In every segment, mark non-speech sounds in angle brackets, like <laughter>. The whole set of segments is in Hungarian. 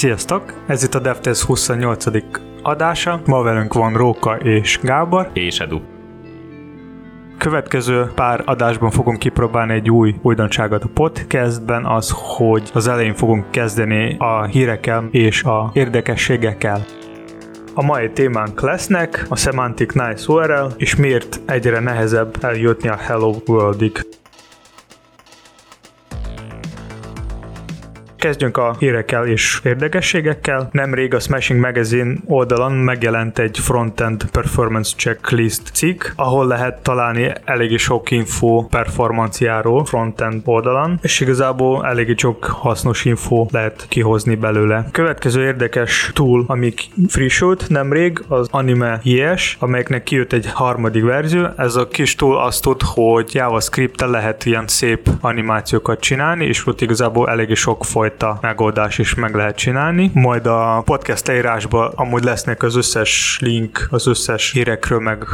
Sziasztok! Ez itt a DevTest 28. adása. Ma velünk van Róka és Gábor. És Edu. Következő pár adásban fogunk kipróbálni egy új újdonságot a podcastben, az, hogy az elején fogunk kezdeni a hírekkel és a érdekességekkel. A mai témánk lesznek a Semantic Nice URL, és miért egyre nehezebb eljutni a Hello Worldig. Kezdjünk a hírekkel és érdekességekkel. Nemrég a Smashing Magazine oldalon megjelent egy Frontend Performance Checklist cikk, ahol lehet találni eléggé sok info performanciáról frontend oldalon, és igazából eléggé sok hasznos info lehet kihozni belőle. Következő érdekes tool, ami frissült nemrég, az Anime JS, amelyeknek kijött egy harmadik verzió. Ez a kis tool azt tud, hogy JavaScript-tel lehet ilyen szép animációkat csinálni, és ott igazából eléggé sok folyt fajta megoldás is meg lehet csinálni. Majd a podcast leírásban amúgy lesznek az összes link az összes hírekről, meg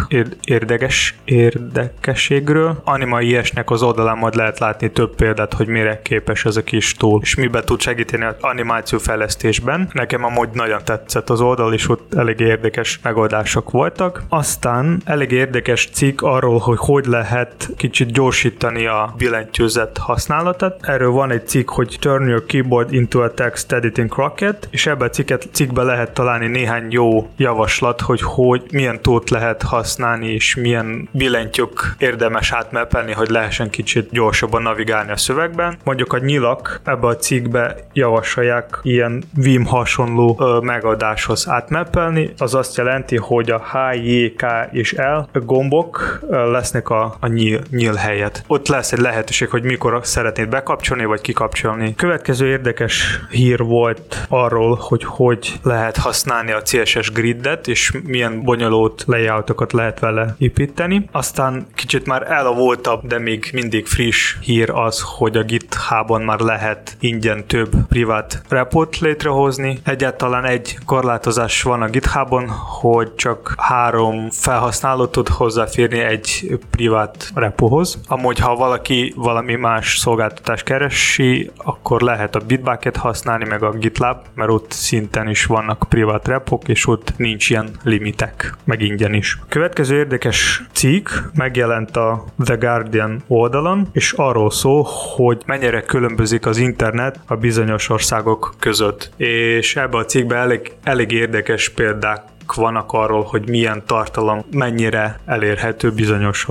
érdekes, érdekességről. Anima IS-nek az oldalán majd lehet látni több példát, hogy mire képes ez a kis tool, és miben tud segíteni az animáció fejlesztésben. Nekem amúgy nagyon tetszett az oldal, és ott elég érdekes megoldások voltak. Aztán elég érdekes cikk arról, hogy hogy lehet kicsit gyorsítani a billentyűzet használatát. Erről van egy cikk, hogy turn your keyboard Keyboard into a Text Editing Rocket, és ebben a cikket, cikkben lehet találni néhány jó javaslat, hogy, hogy milyen tót lehet használni, és milyen billentyűk érdemes átmepelni, hogy lehessen kicsit gyorsabban navigálni a szövegben. Mondjuk a nyilak ebbe a cikkbe javasolják ilyen Vim hasonló ö, megoldáshoz átmepelni. Az azt jelenti, hogy a H, J, K és L gombok ö, lesznek a, a nyíl, nyíl helyet. Ott lesz egy lehetőség, hogy mikor szeretnéd bekapcsolni vagy kikapcsolni. Következő érdekes hír volt arról, hogy hogy lehet használni a CSS gridet, és milyen bonyolult layoutokat lehet vele építeni. Aztán kicsit már elavultabb, de még mindig friss hír az, hogy a GitHub-on már lehet ingyen több privát repot létrehozni. Egyáltalán egy korlátozás van a GitHub-on, hogy csak három felhasználó tud hozzáférni egy privát repohoz. Amúgy, ha valaki valami más szolgáltatást keresi, akkor lehet a Bitbucket használni, meg a GitLab, mert ott szinten is vannak privát repok, és ott nincs ilyen limitek, meg ingyen is. Következő érdekes cikk megjelent a The Guardian oldalon, és arról szól, hogy mennyire különbözik az internet a bizonyos országok között. És ebbe a cikkben elég, elég érdekes példák vannak arról, hogy milyen tartalom mennyire elérhető bizonyos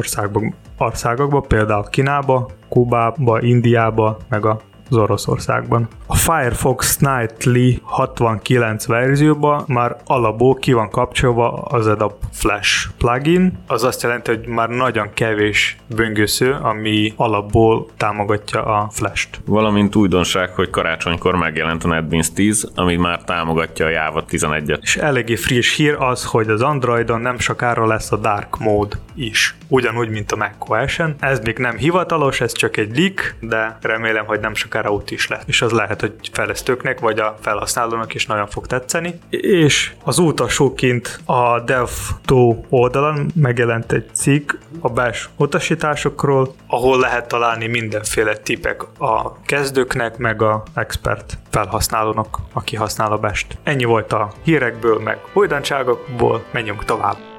országokban, például Kínába, Kubába, Indiába, meg a az Oroszországban. A Firefox Nightly 69 verzióban már alapból ki van kapcsolva az Adobe Flash plugin. Az azt jelenti, hogy már nagyon kevés böngésző, ami alapból támogatja a Flash-t. Valamint újdonság, hogy karácsonykor megjelent a NetBeans 10, ami már támogatja a Java 11-et. És eléggé friss hír az, hogy az Androidon nem sokára lesz a Dark Mode is. Ugyanúgy, mint a macOS-en. Ez még nem hivatalos, ez csak egy leak, de remélem, hogy nem sokára ott is lesz. És az lehet, hogy fejlesztőknek vagy a felhasználónak is nagyon fog tetszeni. És az utasóként a Dev2 oldalon megjelent egy cikk a belső utasításokról, ahol lehet találni mindenféle tipek a kezdőknek, meg a expert felhasználónak, aki használ a best. Ennyi volt a hírekből, meg újdonságokból, menjünk tovább.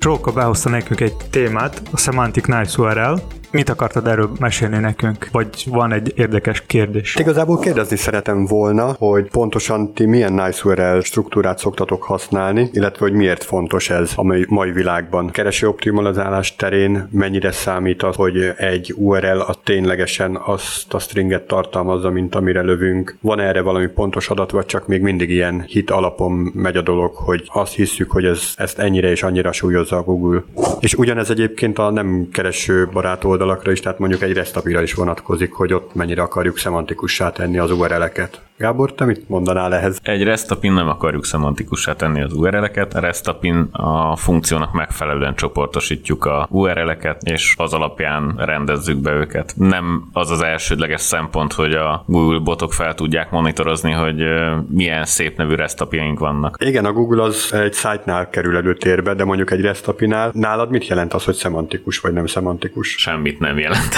Róka behozta nekünk egy témát, a Semantic Nice URL, Mit akartad erről mesélni nekünk? Vagy van egy érdekes kérdés? Igazából kérdezni szeretem volna, hogy pontosan ti milyen nice URL struktúrát szoktatok használni, illetve hogy miért fontos ez a mai, világban. Kereső optimalizálás terén mennyire számít az, hogy egy URL a ténylegesen azt a stringet tartalmazza, mint amire lövünk. Van erre valami pontos adat, vagy csak még mindig ilyen hit alapon megy a dolog, hogy azt hiszük, hogy ez, ezt ennyire és annyira súlyozza a Google. És ugyanez egyébként a nem kereső barát oldalakra is, tehát mondjuk egy resztapira is vonatkozik, hogy ott mennyire akarjuk szemantikussá tenni az URL-eket. Gábor, te mit mondanál ehhez? Egy restapin nem akarjuk szemantikussá tenni az URL-eket, a restapin a funkciónak megfelelően csoportosítjuk a URL-eket, és az alapján rendezzük be őket. Nem az az elsődleges szempont, hogy a Google botok fel tudják monitorozni, hogy milyen szép nevű restapjaink vannak. Igen, a Google az egy szájtnál kerül előtérbe, de mondjuk egy restapinál nálad mit jelent az, hogy szemantikus vagy nem szemantikus? Semmit nem jelent.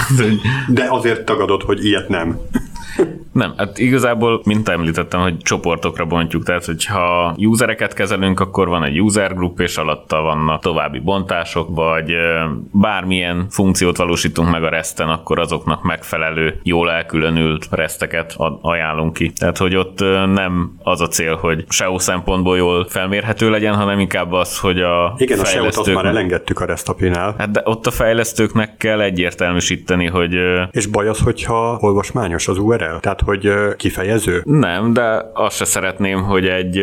de azért tagadod, hogy ilyet nem. Nem, hát igazából, mint említettem, hogy csoportokra bontjuk, tehát hogyha usereket kezelünk, akkor van egy user group, és alatta vannak további bontások, vagy bármilyen funkciót valósítunk meg a resten, akkor azoknak megfelelő, jól elkülönült resteket ajánlunk ki. Tehát, hogy ott nem az a cél, hogy SEO szempontból jól felmérhető legyen, hanem inkább az, hogy a Igen, a SEO-t már elengedtük a restapinál. Hát de ott a fejlesztőknek kell egyértelműsíteni, hogy... És baj az, hogyha olvasmányos az URL? Tehát, hogy kifejező? Nem, de azt se szeretném, hogy egy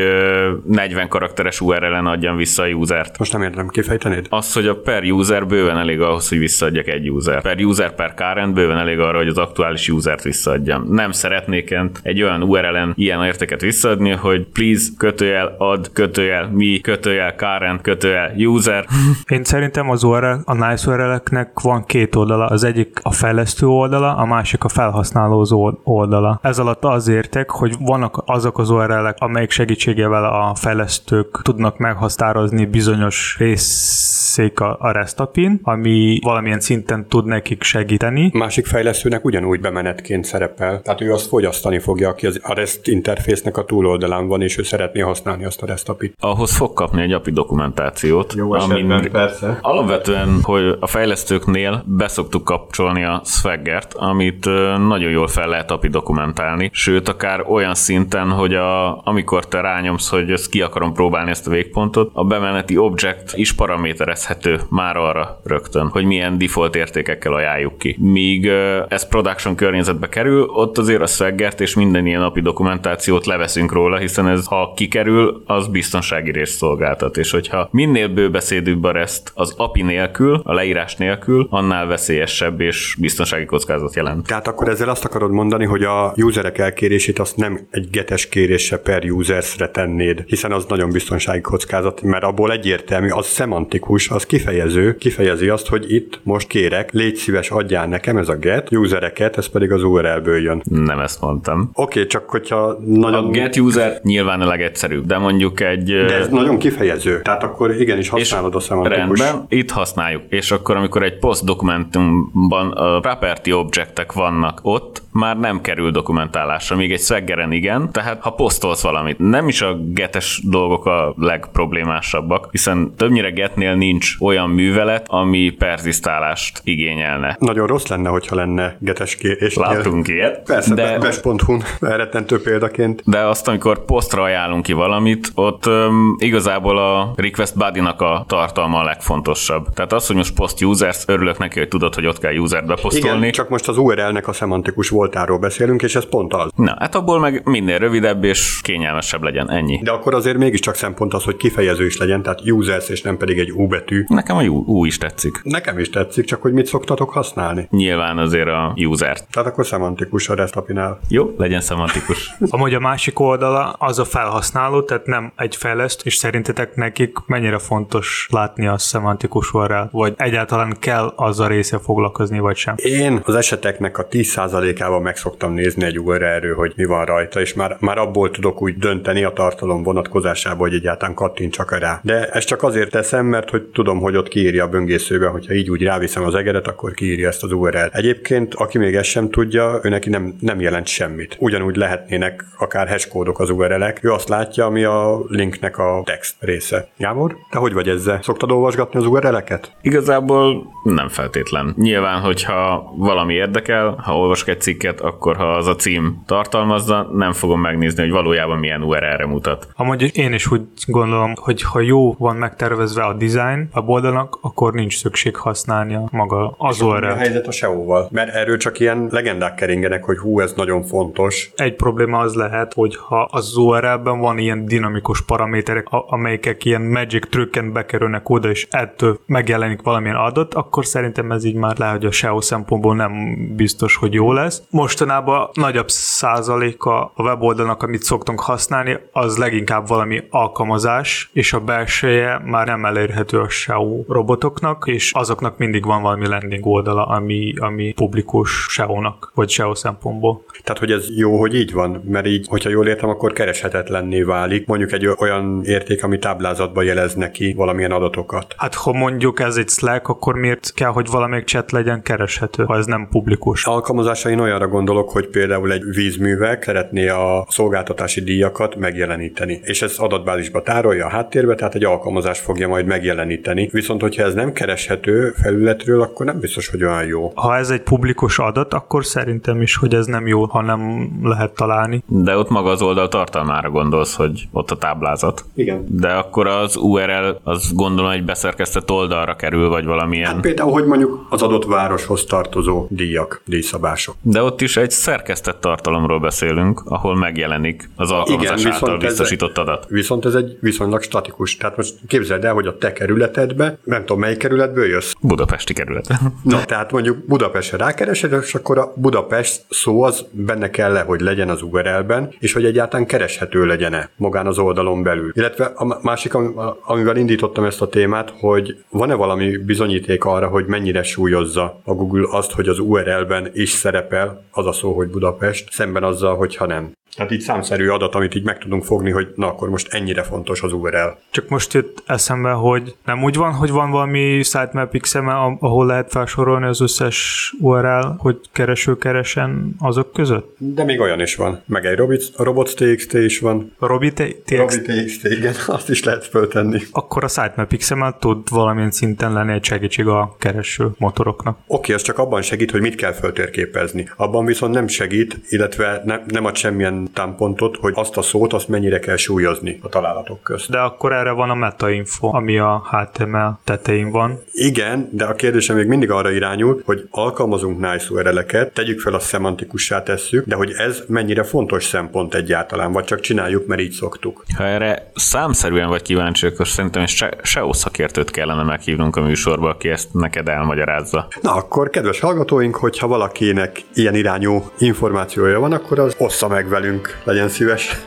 40 karakteres URL-en adjam vissza a usert. Most nem értem, kifejtenéd? Az, hogy a per user bőven elég ahhoz, hogy visszaadjak egy user. Per user per current bőven elég arra, hogy az aktuális usert visszaadjam. Nem szeretnék egy olyan URL-en ilyen értéket visszaadni, hogy please kötőjel ad, kötőjel mi, kötőjel current, kötőjel user. <laughs> Én szerintem az URL, a nice URL-eknek van két oldala. Az egyik a fejlesztő oldala, a másik a felhasználózó oldala. Ez alatt az értek, hogy vannak azok az URL-ek, amelyik segítségével a fejlesztők tudnak meghatározni bizonyos részék a, REST ami valamilyen szinten tud nekik segíteni. Másik fejlesztőnek ugyanúgy bemenetként szerepel. Tehát ő azt fogyasztani fogja, aki az, a REST interfésznek a túloldalán van, és ő szeretné használni azt a REST API-t. Ahhoz fog kapni egy API dokumentációt. Jó amin persze. Alapvetően, hogy a fejlesztőknél beszoktuk kapcsolni a Swagger-t, amit nagyon jól fel lehet API dokumentálni, sőt, akár olyan szinten, hogy a, amikor te rányomsz, hogy ezt ki akarom próbálni ezt a végpontot, a bemeneti object is paraméterezhető már arra rögtön, hogy milyen default értékekkel ajánljuk ki. Míg ez production környezetbe kerül, ott azért a Swagger-t és minden ilyen napi dokumentációt leveszünk róla, hiszen ez ha kikerül, az biztonsági részt szolgáltat, és hogyha minél bőbeszédűbb a REST az API nélkül, a leírás nélkül, annál veszélyesebb és biztonsági kockázat jelent. Tehát akkor ezzel azt akarod mondani, hogy a userek elkérését azt nem egy getes kérése per usersre tennéd, hiszen az nagyon biztonsági kockázat, mert abból egyértelmű, az szemantikus, az kifejező, kifejezi azt, hogy itt most kérek, légy szíves, adjál nekem ez a get, usereket, ez pedig az URL-ből jön. Nem ezt mondtam. Oké, okay, csak hogyha nagyon... A get user nyilván a legegyszerűbb, de mondjuk egy... De ez nagyon kifejező, tehát akkor igenis használod a szemantikus. Rendben, itt használjuk, és akkor amikor egy post dokumentumban a property objectek vannak ott, már nem kerül dokumentálásra, még egy swaggeren igen, tehát ha posztolsz valamit, nem is a getes dolgok a legproblémásabbak, hiszen többnyire getnél nincs olyan művelet, ami perzisztálást igényelne. Nagyon rossz lenne, hogyha lenne getes kérés. Látunk ilyet. Persze, de... bes.hu-n <laughs> elrettentő példaként. De azt, amikor posztra ajánlunk ki valamit, ott um, igazából a request body-nak a tartalma a legfontosabb. Tehát az, hogy most post users, örülök neki, hogy tudod, hogy ott kell user beposztolni. Igen, csak most az URL-nek a szemantikus voltáról beszélünk, és ez pont az. Na, hát abból meg minél rövidebb és kényelmesebb legyen, ennyi. De akkor azért mégiscsak szempont az, hogy kifejező is legyen, tehát users, és nem pedig egy U betű. Nekem a U, U is tetszik. Nekem is tetszik, csak hogy mit szoktatok használni? Nyilván azért a user. Tehát akkor szemantikus a restapinál. Jó, legyen szemantikus. <laughs> Amúgy a másik oldala az a felhasználó, tehát nem egy fejleszt, és szerintetek nekik mennyire fontos látni a szemantikus URL, vagy egyáltalán kell az a része foglalkozni, vagy sem? Én az eseteknek a 10%-ával meg szoktam nézni egy URL-ről, hogy mi van rajta, és már, már abból tudok úgy dönteni a tartalom vonatkozásában, hogy egyáltalán kattintsak rá. De ezt csak azért teszem, mert hogy tudom, hogy ott kiírja a böngészőbe, hogyha így úgy ráviszem az egeret, akkor kiírja ezt az URL. Egyébként, aki még ezt sem tudja, ő neki nem, nem jelent semmit. Ugyanúgy lehetnének akár hashkódok az URL-ek. Ő azt látja, ami a linknek a text része. Gábor, te hogy vagy ezzel? Szoktad olvasgatni az URL-eket? Igazából nem feltétlen. Nyilván, hogyha valami érdekel, ha olvasok egy cikket, akkor ha az a cím tartalmazza, nem fogom megnézni, hogy valójában milyen URL-re mutat. Amúgy én is úgy gondolom, hogy ha jó van megtervezve a design a oldalnak, akkor nincs szükség használnia maga az URL. a helyzet a SEO-val? Mert erről csak ilyen legendák keringenek, hogy hú, ez nagyon fontos. Egy probléma az lehet, hogy ha az URL-ben van ilyen dinamikus paraméterek, amelyek ilyen magic trükken bekerülnek oda, és ettől megjelenik valamilyen adat, akkor szerintem ez így már lehet, hogy a SEO szempontból nem biztos, hogy jó lesz. Mostanában nagyobb százaléka a weboldalnak, amit szoktunk használni, az leginkább valami alkalmazás, és a belseje már nem elérhető a SEO robotoknak, és azoknak mindig van valami landing oldala, ami, ami publikus SEO-nak, vagy SEO szempontból. Tehát, hogy ez jó, hogy így van, mert így, hogyha jól értem, akkor kereshetetlenné válik. Mondjuk egy olyan érték, ami táblázatba jelez neki valamilyen adatokat. Hát, ha mondjuk ez egy Slack, akkor miért kell, hogy valamelyik chat legyen kereshető, ha ez nem publikus? Alkalmazásain olyanra gondolok, hogy például egy vízművek szeretné a szolgáltatási díjakat megjeleníteni. És ez adatbázisba tárolja a háttérbe, tehát egy alkalmazás fogja majd megjeleníteni. Viszont, hogyha ez nem kereshető felületről, akkor nem biztos, hogy olyan jó. Ha ez egy publikus adat, akkor szerintem is, hogy ez nem jó, ha nem lehet találni. De ott maga az oldal tartalmára gondolsz, hogy ott a táblázat. Igen. De akkor az URL, az gondolom egy beszerkesztett oldalra kerül, vagy valamilyen. Hát például, hogy mondjuk az adott városhoz tartozó díjak, díjszabások. De ott is egy szerkesztett tartalomról beszélünk, ahol megjelenik az alkalmazás Igen, által viszont ez- biztosított adat. Viszont ez egy viszonylag statikus. Tehát most képzeld el, hogy a te kerületedbe, nem tudom melyik kerületből jössz. Budapesti kerület. Na, tehát mondjuk Budapestre rákeresed, és akkor a Budapest szó az benne kell le, hogy legyen az URL-ben, és hogy egyáltalán kereshető legyen-e magán az oldalon belül. Illetve a másik, am- amivel indítottam ezt a témát, hogy van-e valami bizonyíték arra, hogy mennyire súlyozza a Google azt, hogy az URL-ben is szerepel az a szó, hogy Budapest, szemben azzal, hogyha nem. Tehát így számszerű adat, amit így meg tudunk fogni, hogy na akkor most ennyire fontos az URL. Csak most jött eszembe, hogy nem úgy van, hogy van valami sitemap XML, ahol lehet felsorolni az összes URL, hogy kereső keresen azok között? De még olyan is van. Meg egy robots, robots.txt is van. Robi te- TX, Robi.txt, igen, <laughs> azt is lehet föltenni. akkor a sitemap XML tud valamilyen szinten lenni egy segítség a kereső motoroknak. Oké, az csak abban segít, hogy mit kell föltérképezni. Abban viszont nem segít, illetve ne, nem ad semmilyen támpontot, hogy azt a szót, azt mennyire kell súlyozni a találatok közt. De akkor erre van a metainfo, ami a HTML tetején van. Igen, de a kérdésem még mindig arra irányul, hogy alkalmazunk nice URL-eket, tegyük fel a szemantikussá tesszük, de hogy ez mennyire fontos szempont egyáltalán, vagy csak csináljuk, mert így szoktuk. Ha erre számszerűen vagy kíváncsi, akkor szerintem se, SEO szakértőt kellene meghívnunk a műsorba, aki ezt neked elmagyarázza. Na akkor, kedves hallgatóink, hogyha valakinek ilyen irányú információja van, akkor az ossza meg velünk, legyen szíves.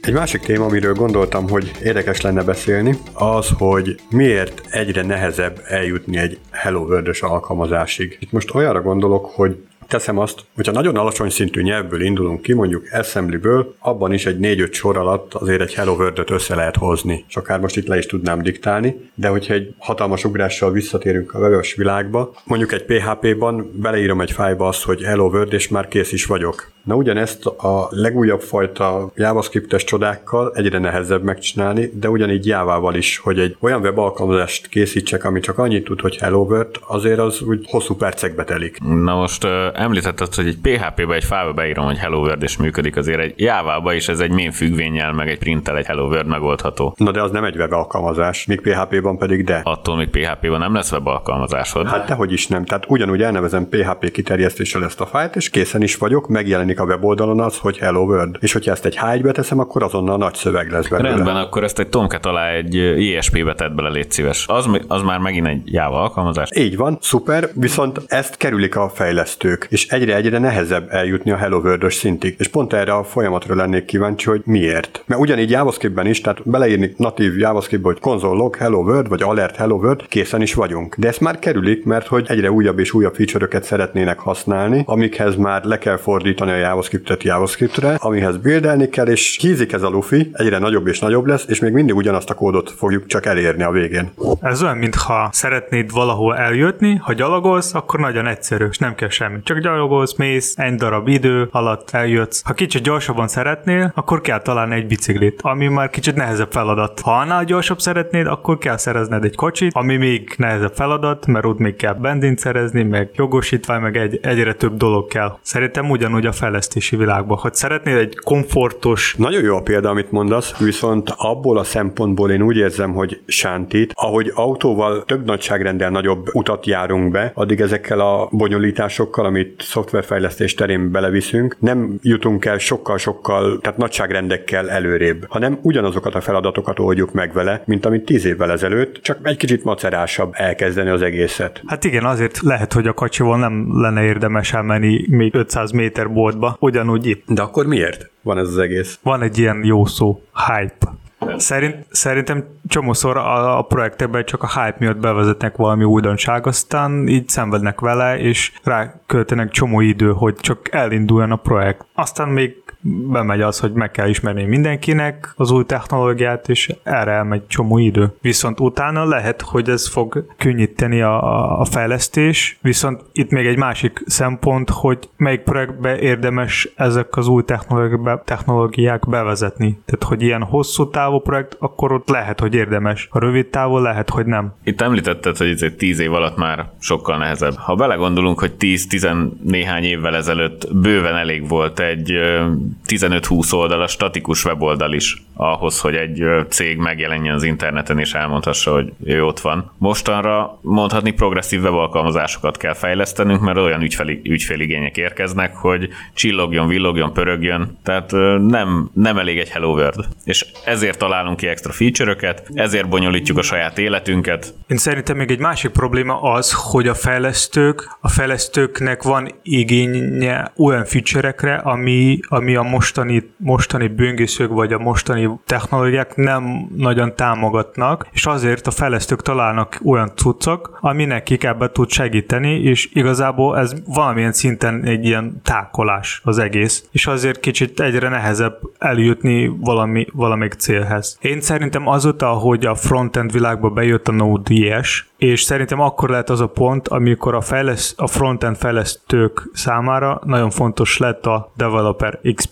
Egy másik téma, amiről gondoltam, hogy érdekes lenne beszélni, az, hogy miért egyre nehezebb eljutni egy Hello world alkalmazásig. Itt most olyanra gondolok, hogy Teszem azt, hogyha nagyon alacsony szintű nyelvből indulunk ki, mondjuk Assemblyből, abban is egy 4-5 sor alatt azért egy Hello world össze lehet hozni. És akár most itt le is tudnám diktálni, de hogyha egy hatalmas ugrással visszatérünk a webes világba, mondjuk egy PHP-ban beleírom egy fájba azt, hogy Hello World, és már kész is vagyok. Na ugyanezt a legújabb fajta JavaScript-es csodákkal egyre nehezebb megcsinálni, de ugyanígy Java-val is, hogy egy olyan web alkalmazást készítsek, ami csak annyit tud, hogy Hello World, azért az úgy hosszú percekbe telik. Na most uh, említetted, hogy egy PHP-be egy fájba beírom, hogy Hello World és működik, azért egy Java-ba is ez egy main függvényel, meg egy printtel egy Hello World megoldható. Na de az nem egy web alkalmazás, míg PHP-ban pedig de. Attól még PHP-ban nem lesz web alkalmazásod. Hát dehogy is nem. Tehát ugyanúgy elnevezem PHP kiterjesztéssel ezt a fájlt, és készen is vagyok, megjelenik a weboldalon az, hogy Hello World. És hogyha ezt egy h beteszem, akkor azonnal nagy szöveg lesz belőle. Rendben, akkor ezt egy Tomcat alá egy ISP-be tedd bele, légy szíves. Az, az már megint egy Java alkalmazás. Így van, szuper, viszont ezt kerülik a fejlesztők, és egyre-egyre nehezebb eljutni a Hello world szintig. És pont erre a folyamatra lennék kíváncsi, hogy miért. Mert ugyanígy JavaScriptben is, tehát beleírni natív JavaScriptbe, hogy console log Hello World, vagy alert Hello World, készen is vagyunk. De ezt már kerülik, mert hogy egyre újabb és újabb feature-öket szeretnének használni, amikhez már le kell fordítani a JavaScriptet JavaScriptre, amihez bildelni kell, és hízik ez a lufi, egyre nagyobb és nagyobb lesz, és még mindig ugyanazt a kódot fogjuk csak elérni a végén. Ez olyan, mintha szeretnéd valahol eljutni, ha gyalogolsz, akkor nagyon egyszerű, és nem kell semmi. Csak gyalogolsz, mész, egy darab idő alatt eljössz. Ha kicsit gyorsabban szeretnél, akkor kell találni egy biciklit, ami már kicsit nehezebb feladat. Ha annál gyorsabb szeretnéd, akkor kell szerezned egy kocsit, ami még nehezebb feladat, mert ott még kell benzint szerezni, meg jogosítvány, meg egy, egyre több dolog kell. Szerintem ugyanúgy a fejlesztési világba. Hogy szeretnél egy komfortos... Nagyon jó a példa, amit mondasz, viszont abból a szempontból én úgy érzem, hogy Sántit, ahogy autóval több nagyságrendel nagyobb utat járunk be, addig ezekkel a bonyolításokkal, amit szoftverfejlesztés terén beleviszünk, nem jutunk el sokkal-sokkal, tehát nagyságrendekkel előrébb, hanem ugyanazokat a feladatokat oldjuk meg vele, mint amit tíz évvel ezelőtt, csak egy kicsit macerásabb elkezdeni az egészet. Hát igen, azért lehet, hogy a kacsival nem lenne érdemes elmenni még 500 méter boltba, ugyanúgy itt. De akkor miért van ez az egész? Van egy ilyen jó szó, hype. Szerint, szerintem csomószor a, a projektekben csak a hype miatt bevezetnek valami újdonság, aztán így szenvednek vele, és ráköltenek csomó idő, hogy csak elinduljon a projekt. Aztán még bemegy az, hogy meg kell ismerni mindenkinek az új technológiát, és erre elmegy csomó idő. Viszont utána lehet, hogy ez fog könnyíteni a, a fejlesztés, viszont itt még egy másik szempont, hogy melyik projektbe érdemes ezek az új technológiák bevezetni. Tehát, hogy ilyen hosszú távú projekt, akkor ott lehet, hogy érdemes. A rövid távú lehet, hogy nem. Itt említetted, hogy ez egy tíz év alatt már sokkal nehezebb. Ha belegondolunk, hogy 10-10 néhány évvel ezelőtt bőven elég volt egy 15-20 oldalas statikus weboldal is ahhoz, hogy egy cég megjelenjen az interneten és elmondhassa, hogy ő ott van. Mostanra mondhatni progresszív webalkalmazásokat kell fejlesztenünk, mert olyan ügyfeli, ügyféligények érkeznek, hogy csillogjon, villogjon, pörögjön, tehát nem, nem elég egy Hello World. És ezért találunk ki extra feature-öket, ezért bonyolítjuk a saját életünket. Én szerintem még egy másik probléma az, hogy a fejlesztők, a fejlesztőknek van igénye olyan feature-ekre, ami, ami a mostani, mostani böngészők vagy a mostani technológiák nem nagyon támogatnak, és azért a fejlesztők találnak olyan cuccok, ami nekik ebbe tud segíteni, és igazából ez valamilyen szinten egy ilyen tákolás az egész, és azért kicsit egyre nehezebb eljutni valami, valamelyik célhez. Én szerintem azóta, hogy a frontend világba bejött a Node.js, és szerintem akkor lehet az a pont, amikor a, fejleszt, a frontend fejlesztők számára nagyon fontos lett a developer experience,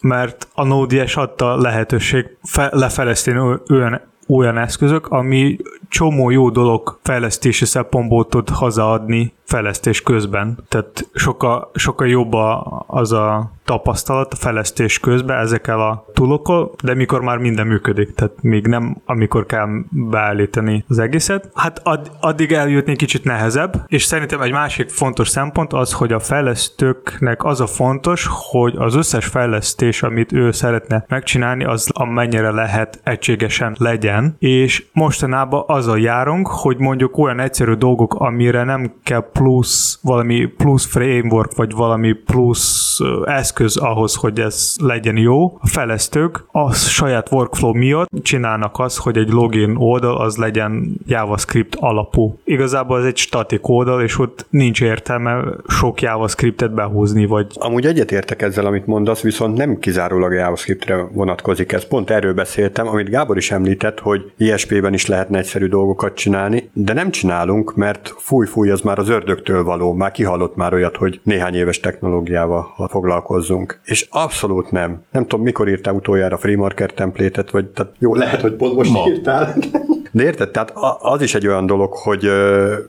mert a Node.js adta lehetőség fe, lefeleszteni olyan, olyan eszközök, ami csomó jó dolog fejlesztési szempontból tud hazaadni fejlesztés közben. Tehát sokkal, sokkal jobb a, az a tapasztalat a fejlesztés közben ezekkel a túlokkal, de mikor már minden működik, tehát még nem amikor kell beállítani az egészet. Hát ad, addig eljutni kicsit nehezebb, és szerintem egy másik fontos szempont az, hogy a fejlesztőknek az a fontos, hogy az összes fejlesztés, amit ő szeretne megcsinálni, az amennyire lehet egységesen legyen, és mostanában azzal járunk, hogy mondjuk olyan egyszerű dolgok, amire nem kell plusz valami plusz framework, vagy valami plusz eszköz ahhoz, hogy ez legyen jó. A fejlesztők a saját workflow miatt csinálnak azt, hogy egy login oldal az legyen JavaScript alapú. Igazából ez egy statik oldal, és ott nincs értelme sok JavaScriptet behúzni, vagy... Amúgy egyetértek ezzel, amit mondasz, viszont nem kizárólag JavaScriptre vonatkozik ez. Pont erről beszéltem, amit Gábor is említett, hogy ISP-ben is lehetne egyszerű dolgokat csinálni, de nem csinálunk, mert fúj-fúj, az már az ördögtől való. Már kihallott már olyat, hogy néhány éves technológiával foglalkozzunk. És abszolút nem. Nem tudom, mikor írtál utoljára FreeMarker templétet, vagy tehát jó, lehet, hogy pont most Ma. írtál. <laughs> De érted? Tehát az is egy olyan dolog, hogy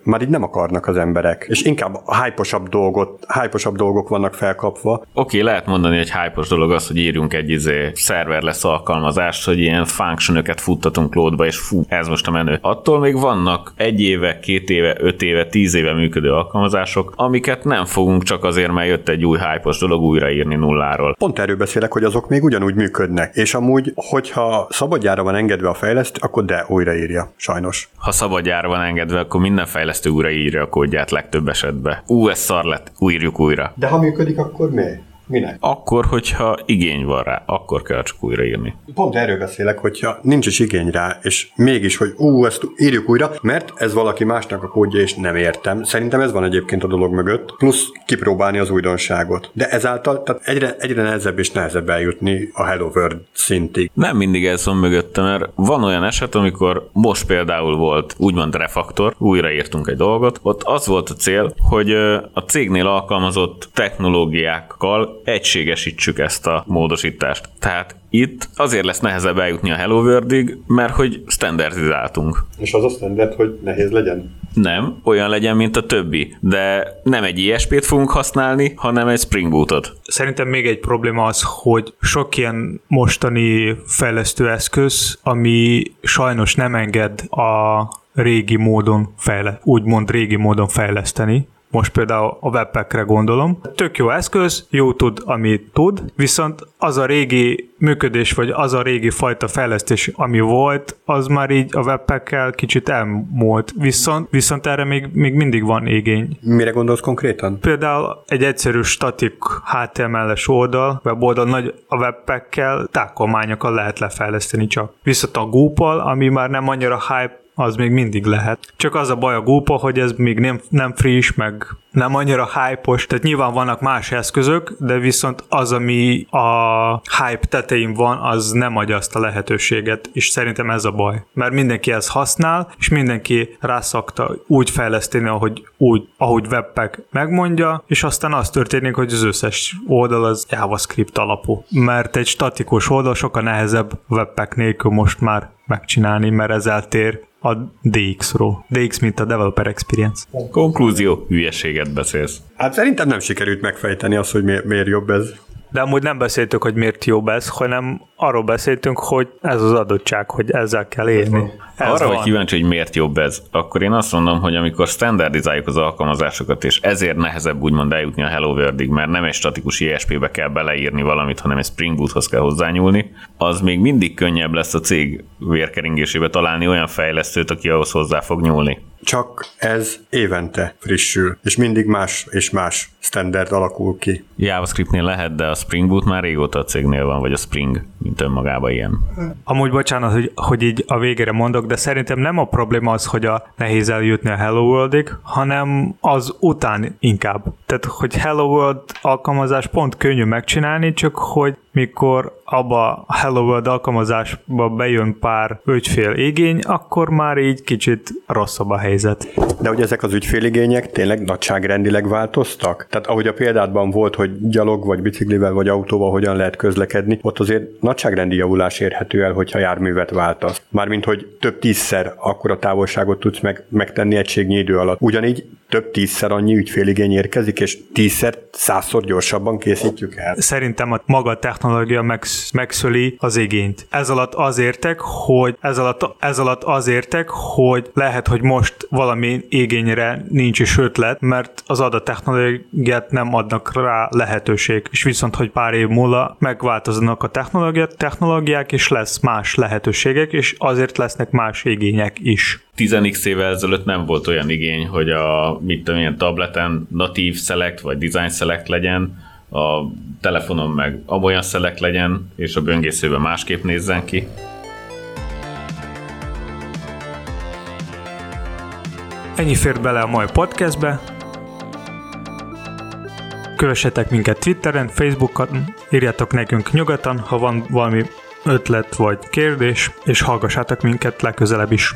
már így nem akarnak az emberek, és inkább hype dolgot, hype dolgok vannak felkapva. Oké, okay, lehet mondani, hogy hype dolog az, hogy írjunk egy izé szerver lesz alkalmazást, hogy ilyen functionöket futtatunk lódba, és fú, ez most a menő. Attól még vannak egy éve, két éve, öt éve, tíz éve működő alkalmazások, amiket nem fogunk csak azért, mert jött egy új hype dolog újraírni nulláról. Pont erről beszélek, hogy azok még ugyanúgy működnek, és amúgy, hogyha szabadjára van engedve a fejlesztő, akkor de újraírja írja, sajnos. Ha szabadjára van engedve, akkor minden fejlesztő újra írja a kódját legtöbb esetben. Ú, ez szar lett, újrjuk újra. De ha működik, akkor mi? Minek? Akkor, hogyha igény van rá, akkor kell csak újraírni. Pont erről beszélek, hogyha nincs is igény rá, és mégis, hogy ú, ezt írjuk újra, mert ez valaki másnak a kódja, és nem értem. Szerintem ez van egyébként a dolog mögött, plusz kipróbálni az újdonságot. De ezáltal tehát egyre, egyre nehezebb és nehezebb eljutni a Hello World szintig. Nem mindig ez van mögötte, mert van olyan eset, amikor most például volt úgymond refaktor, újraírtunk egy dolgot, ott az volt a cél, hogy a cégnél alkalmazott technológiákkal egységesítsük ezt a módosítást. Tehát itt azért lesz nehezebb eljutni a Hello World-ig, mert hogy standardizáltunk. És az a standard, hogy nehéz legyen? Nem, olyan legyen, mint a többi, de nem egy ISP-t fogunk használni, hanem egy Spring Boot-ot. Szerintem még egy probléma az, hogy sok ilyen mostani fejlesztő eszköz, ami sajnos nem enged a régi módon fejle, úgymond régi módon fejleszteni, most például a webpackre gondolom. Tök jó eszköz, jó tud, amit tud, viszont az a régi működés, vagy az a régi fajta fejlesztés, ami volt, az már így a webpackkel kicsit elmúlt. Viszont, viszont erre még, még mindig van igény. Mire gondolsz konkrétan? Például egy egyszerű statik HTML-es oldal, weboldal nagy a webpackkel tákolmányokkal lehet lefejleszteni csak. Viszont a Google, ami már nem annyira hype, az még mindig lehet. Csak az a baj a gópa, hogy ez még nem, nem friss, meg nem annyira hype-os, tehát nyilván vannak más eszközök, de viszont az, ami a hype tetején van, az nem adja azt a lehetőséget, és szerintem ez a baj. Mert mindenki ezt használ, és mindenki rászakta úgy fejleszteni, ahogy, úgy, ahogy webpack megmondja, és aztán az történik, hogy az összes oldal az JavaScript alapú. Mert egy statikus oldal sokkal nehezebb webpack nélkül most már megcsinálni, mert ez eltér a DX-ról. DX, mint a Developer Experience. Konklúzió, hülyeséget beszélsz. Hát szerintem nem sikerült megfejteni azt, hogy miért, miért jobb ez. De amúgy nem beszéltük, hogy miért jobb ez, hanem arról beszéltünk, hogy ez az adottság, hogy ezzel kell élni. Ez Arra, van. hogy kíváncsi, hogy miért jobb ez, akkor én azt mondom, hogy amikor standardizáljuk az alkalmazásokat, és ezért nehezebb úgymond eljutni a Hello World-ig, mert nem egy statikus ISP-be kell beleírni valamit, hanem egy Spring Boot-hoz kell hozzányúlni, az még mindig könnyebb lesz a cég vérkeringésébe találni olyan fejlesztőt, aki ahhoz hozzá fog nyúlni csak ez évente frissül, és mindig más és más standard alakul ki. JavaScriptnél lehet, de a Spring Boot már régóta a cégnél van, vagy a Spring, mint önmagában ilyen. Amúgy bocsánat, hogy, hogy így a végére mondok, de szerintem nem a probléma az, hogy a nehéz eljutni a Hello World-ig, hanem az után inkább. Tehát, hogy Hello World alkalmazás pont könnyű megcsinálni, csak hogy mikor abba a Hello World alkalmazásba bejön pár ügyfél igény, akkor már így kicsit rosszabb a helyzet. De hogy ezek az ügyféligények tényleg nagyságrendileg változtak? Tehát ahogy a példádban volt, hogy gyalog, vagy biciklivel, vagy autóval hogyan lehet közlekedni, ott azért nagyságrendi javulás érhető el, hogyha járművet váltasz. Mármint, hogy több tízszer akkora távolságot tudsz meg, megtenni egységnyi idő alatt. Ugyanígy több tízszer annyi ügyféligény érkezik, és tízszer, százszor gyorsabban készítjük el. Szerintem a maga a technológia megsz, megszöli az igényt. Ez alatt az értek, hogy ez alatt, ez alatt az értek, hogy lehet, hogy most valami igényre nincs is ötlet, mert az adat technológiát nem adnak rá lehetőség. És viszont, hogy pár év múlva megváltoznak a technológiát, technológiák, és lesz más lehetőségek, és azért lesznek más igények is. 10x évvel ezelőtt nem volt olyan igény, hogy a mit tudom, ilyen tableten natív select vagy design select legyen, a telefonon meg abolyan select legyen, és a böngészőben másképp nézzen ki. Ennyi fér bele a mai podcastbe. Kövessetek minket Twitteren, Facebookon, írjátok nekünk nyugodtan, ha van valami ötlet vagy kérdés, és hallgassátok minket legközelebb is.